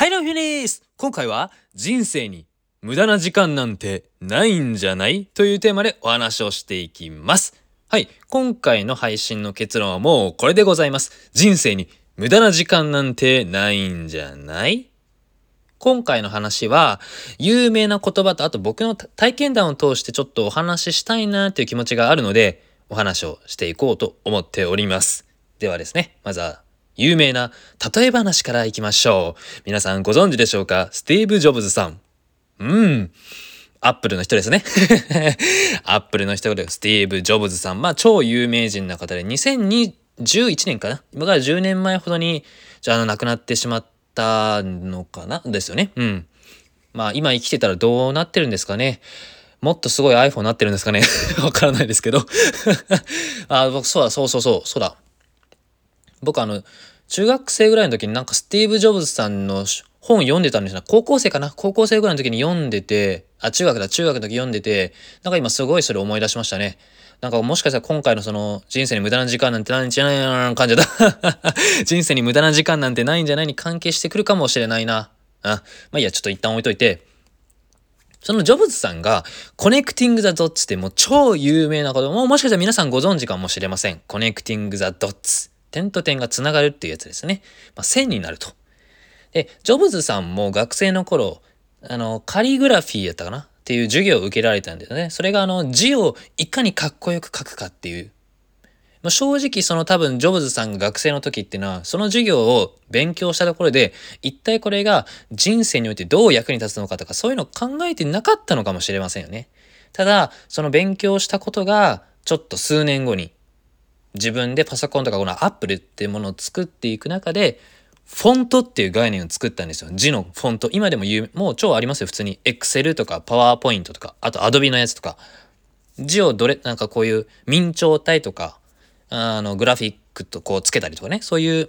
はい、ラフィニス今回は人生に無駄な時間なんてないんじゃないというテーマでお話をしていきます。はい、今回の配信の結論はもうこれでございます。人生に無駄な時間なんてないんじゃない？今回の話は有名な言葉とあと僕の体験談を通してちょっとお話ししたいなという気持ちがあるのでお話をしていこうと思っております。ではですね、まずは有名な例え話からいきましょう。皆さんご存知でしょうか？スティーブ・ジョブズさん。うん。アップルの人ですね。アップルの人でスティーブ・ジョブズさん。まあ超有名人な方で2011年かな？今から10年前ほどにじゃあの亡くなってしまったのかな？ですよね。うん。まあ今生きてたらどうなってるんですかね？もっとすごい iPhone になってるんですかね？わからないですけど。あ、僕そうだ、そうそうそう、そうだ。僕あの、中学生ぐらいの時になんかスティーブ・ジョブズさんの本読んでたんですよ。高校生かな？高校生ぐらいの時に読んでて、あ、中学だ、中学の時読んでて、なんか今すごいそれ思い出しましたね。なんかもしかしたら今回のその人生に無駄な時間なんてないんじゃないな感じだ。人生に無駄な時間なんてないんじゃないに関係してくるかもしれないな。あ、まあいいや、ちょっと一旦置いといて。そのジョブズさんが、 connecting the dots ってもう超有名なこと、ももしかしたら皆さんご存知かもしれません。 Connecting the dots。点と点がつながるっていうやつですね。まあ、線になると。で、ジョブズさんも学生の頃、あの、カリグラフィーやったかなっていう授業を受けられたんだよね。それがあの、字をいかにかっこよく書くかっていう。まあ、正直その多分ジョブズさんが学生の時っていうのは、その授業を勉強したところで、一体これが人生においてどう役に立つのかとか、そういうのを考えてなかったのかもしれませんよね。ただ、その勉強したことが、ちょっと数年後に、自分でパソコンとかこのアップルっていうものを作っていく中で、フォントっていう概念を作ったんですよ。字のフォント。今でも言う、もう超ありますよ、普通に。Excel とか PowerPoint とか、あと Adobe のやつとか。字をどれ、なんかこういう明朝体とか、あの、グラフィックとこうつけたりとかね、そういう、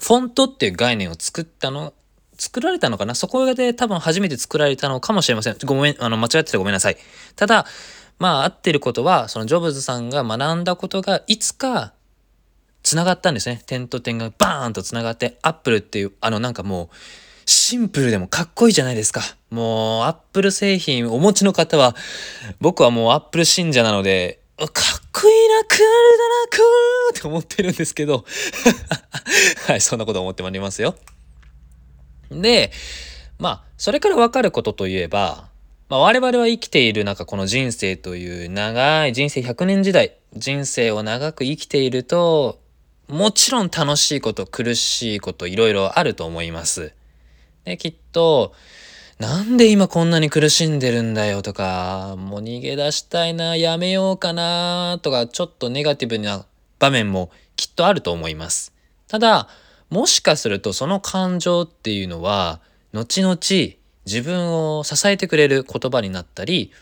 フォントっていう概念を作ったの、作られたのかな？そこで多分初めて作られたのかもしれません。ごめん、あの、間違っててごめんなさい。ただ、まあ合ってることはそのジョブズさんが学んだことがいつかつながったんですね。点と点がバーンとつながってアップルっていうあのなんかもうシンプルでもかっこいいじゃないですか。もうアップル製品お持ちの方は僕はもうアップル信者なのでかっこいいなクールだなクールって思ってるんですけど。はいそんなこと思ってまいりますよ。でまあそれから分かることといえばまあ、我々は生きている中この人生という長い人生100年時代人生を長く生きているともちろん楽しいこと苦しいこといろいろあると思います。できっとなんで今こんなに苦しんでるんだよとかもう逃げ出したいなやめようかなとかちょっとネガティブな場面もきっとあると思います。ただもしかするとその感情っていうのは後々自分を支えてくれる言葉になったり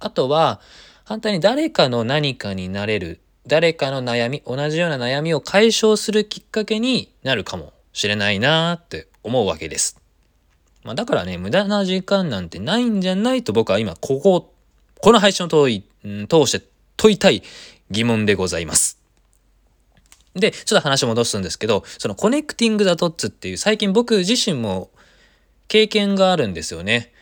あとは反対に誰かの何かになれる誰かの悩み同じような悩みを解消するきっかけになるかもしれないなって思うわけです。まあ、だからね無駄な時間なんてないんじゃないと僕は今こここの配信を通い通して問いたい疑問でございます。でちょっと話戻すんですけどそのコネクティング・ザ・ドッツっていう最近僕自身も経験があるんですよね。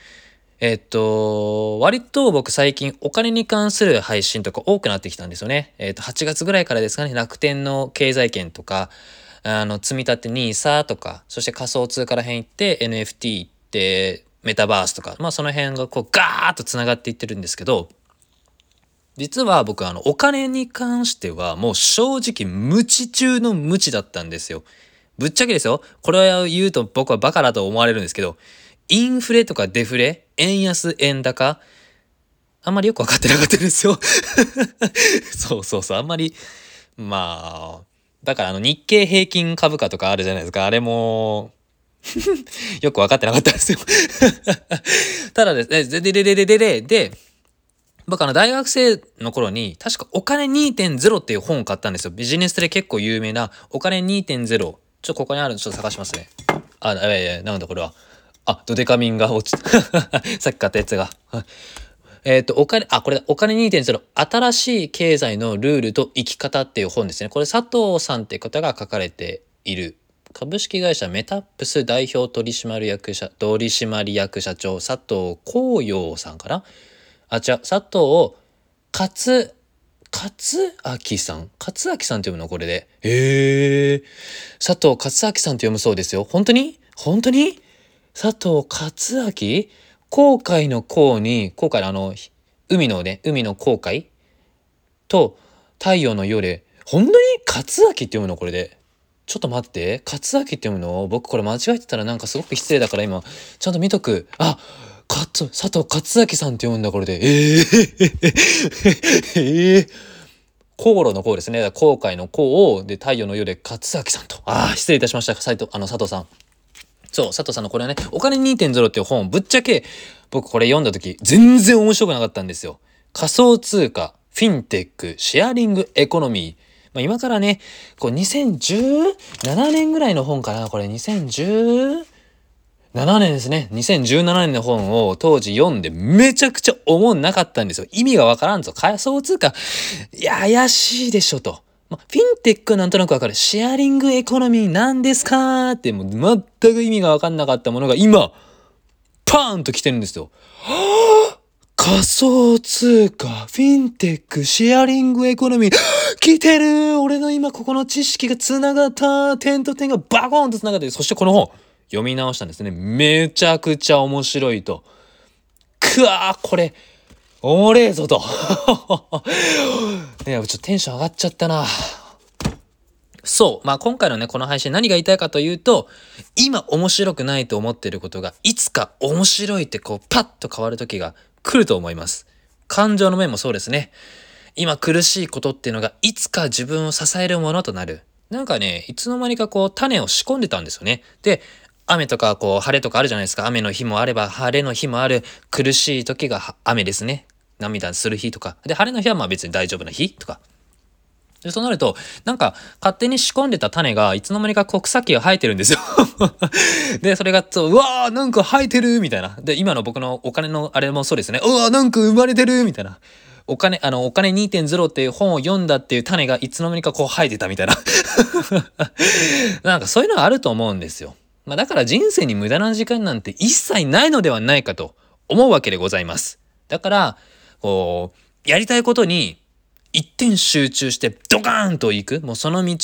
えっと、割と僕最近お金に関する配信とか多くなってきたんですよね。えっと、8月ぐらいからですかね、楽天の経済圏とか、あの、積み立て NISA とか、そして仮想通貨ら辺行って NFT 行ってメタバースとか、まあその辺がこうガーッと繋がっていってるんですけど、実は僕あの、お金に関してはもう正直無知中の無知だったんですよ。ぶっちゃけですよ。これを言うと僕はバカだと思われるんですけど、インフレとかデフレ、円安、円高、あんまりよくわかってなかったんですよ。そうそうそう、あんまり、まあ、だからあの日経平均株価とかあるじゃないですか。あれも、よくわかってなかったんですよ。ただですね、で、で、で、で、で、で、で、で僕あの大学生の頃に確かお金2.0っていう本を買ったんですよ。ビジネスで結構有名なお金2.0。ちょっとここにあるのちょっと探しますね。あ、いやいや、なんだこれは。あ、ドデカミンが落ちた。さっき買ったやつが。えっ、と、お金、あ、これ、お金2.0、新しい経済のルールと生き方っていう本ですね。これ佐藤さんって方が書かれている株式会社メタップス代表取締役社取締役社長佐藤光陽さんかな？あ違う佐藤勝勝明さん？勝明さんって読むの？これで。へえ。佐藤勝明さんって読むそうですよ。本当に？本当に？佐藤勝明？航海の航に、航海のあの、海のね、海の航海と太陽の夜。本当に？勝明って読むの？これで。ちょっと待って。勝明って読むの？僕これ間違えてたらなんかすごく失礼だから今、ちゃんと見とく。あ佐藤勝明さんって読んだこれで。ええー、ええー航路の航ですね。航海の航を、で、太陽の夜で勝明さんと。ああ、失礼いたしました。斉藤、あの、佐藤さん。そう、佐藤さんのこれはね、お金2.0っていう本、ぶっちゃけ、僕これ読んだ時、全然面白くなかったんですよ。仮想通貨、フィンテック、シェアリングエコノミー。まあ、今からね、こう2017年ぐらいの本かなこれ2010、7年ですね。2017年の本を当時読んでめちゃくちゃおもんなかったんですよ。意味がわからんぞ。仮想通貨、いや、怪しいでしょと。まフィンテックなんとなくわかる。シェアリングエコノミーなんですかってもう全く意味がわかんなかったものが今、パーンと来てるんですよ。はぁ仮想通貨、フィンテック、シェアリングエコノミー、来てる俺の今ここの知識が繋がった点と点がバコーンと繋がってるそしてこの本。読み直したんですね。めちゃくちゃ面白いと。くわーこれ、おもれえぞと。いや、ちょっとテンション上がっちゃったな。そう。まあ今回のね、この配信何が言いたいかというと、今面白くないと思ってることが、いつか面白いってこう、パッと変わる時が来ると思います。感情の面もそうですね。今苦しいことっていうのが、いつか自分を支えるものとなる。なんかね、いつの間にかこう、種を仕込んでたんですよね。で、雨とかこう晴れとかあるじゃないですか。雨の日もあれば晴れの日もある。苦しい時が雨ですね。涙する日とか。で、晴れの日はまあ別に大丈夫な日とか。で、そうなると、なんか、勝手に仕込んでた種が、いつの間にかこう草木が生えてるんですよ で、それが、そう、うわーなんか生えてるみたいな。で、今の僕のお金のあれもそうですね。うわーなんか生まれてるみたいな。お金、あの、お金2.0っていう本を読んだっていう種がいつの間にかこう生えてたみたいな なんかそういうのがあると思うんですよ。まあ、だから人生に無駄な時間なんて一切ないのではないかと思うわけでございます。だから、こう、やりたいことに一点集中してドカーンと行く。もうその道、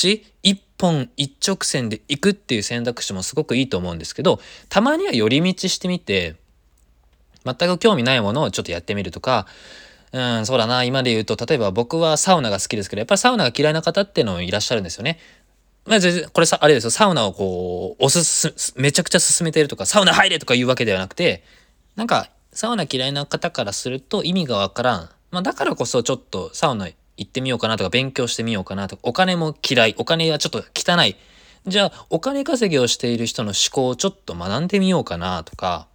一本一直線で行くっていう選択肢もすごくいいと思うんですけど、たまには寄り道してみて、全く興味ないものをちょっとやってみるとか、うん、そうだな。今で言うと、例えば僕はサウナが好きですけど、やっぱりサウナが嫌いな方っていうのもいらっしゃるんですよね。まあ、これさ、あれですよ、サウナをこう、おすす、めちゃくちゃ勧めてるとか、サウナ入れとか言うわけではなくて、なんか、サウナ嫌いな方からすると意味がわからん。まあ、だからこそちょっとサウナ行ってみようかなとか、勉強してみようかなとか、お金も嫌い、お金はちょっと汚い。じゃあ、お金稼ぎをしている人の思考をちょっと学んでみようかなとか、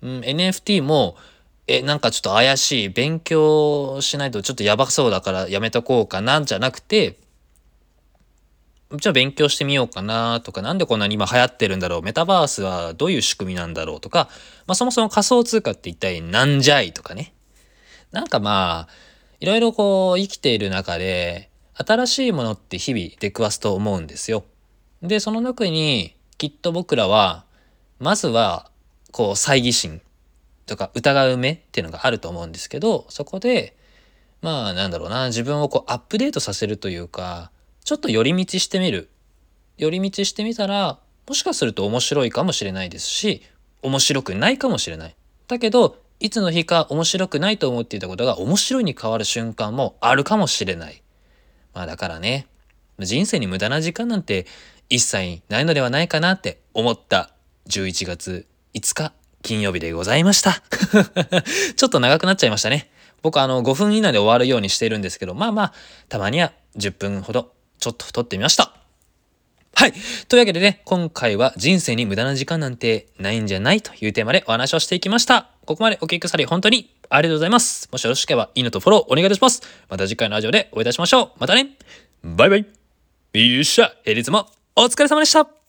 うん、NFT も、え、なんかちょっと怪しい、勉強しないとちょっとやばそうだからやめとこうかな、じゃなくて、じゃあ勉強してみようかなとか、なんでこんなに今流行ってるんだろう、メタバースはどういう仕組みなんだろうとか、まあそもそも仮想通貨って一体なんじゃいとかね。なんかまあ、いろいろこう生きている中で、新しいものって日々出くわすと思うんですよ。で、その中にきっと僕らは、まずは、こう、猜疑心とか疑う目っていうのがあると思うんですけど、そこで、まあなんだろうな、自分をこうアップデートさせるというか、ちょっと寄り道してみる。寄り道してみたら、もしかすると面白いかもしれないですし、面白くないかもしれない。だけど、いつの日か面白くないと思っていたことが面白いに変わる瞬間もあるかもしれない。まあだからね、人生に無駄な時間なんて一切ないのではないかなって思った11月5日金曜日でございました。ちょっと長くなっちゃいましたね。僕あの5分以内で終わるようにしているんですけど、まあまあ、たまには10分ほどちょっと太ってみました。はい。というわけでね、今回は人生に無駄な時間なんてないんじゃないというテーマでお話をしていきました。ここまでお聞きくださり本当にありがとうございます。もしよろしければいいねとフォローお願いいたします。また次回のラジオでお会いいたしましょう。またね。バイバイ。よっしゃ。平日もお疲れ様でした。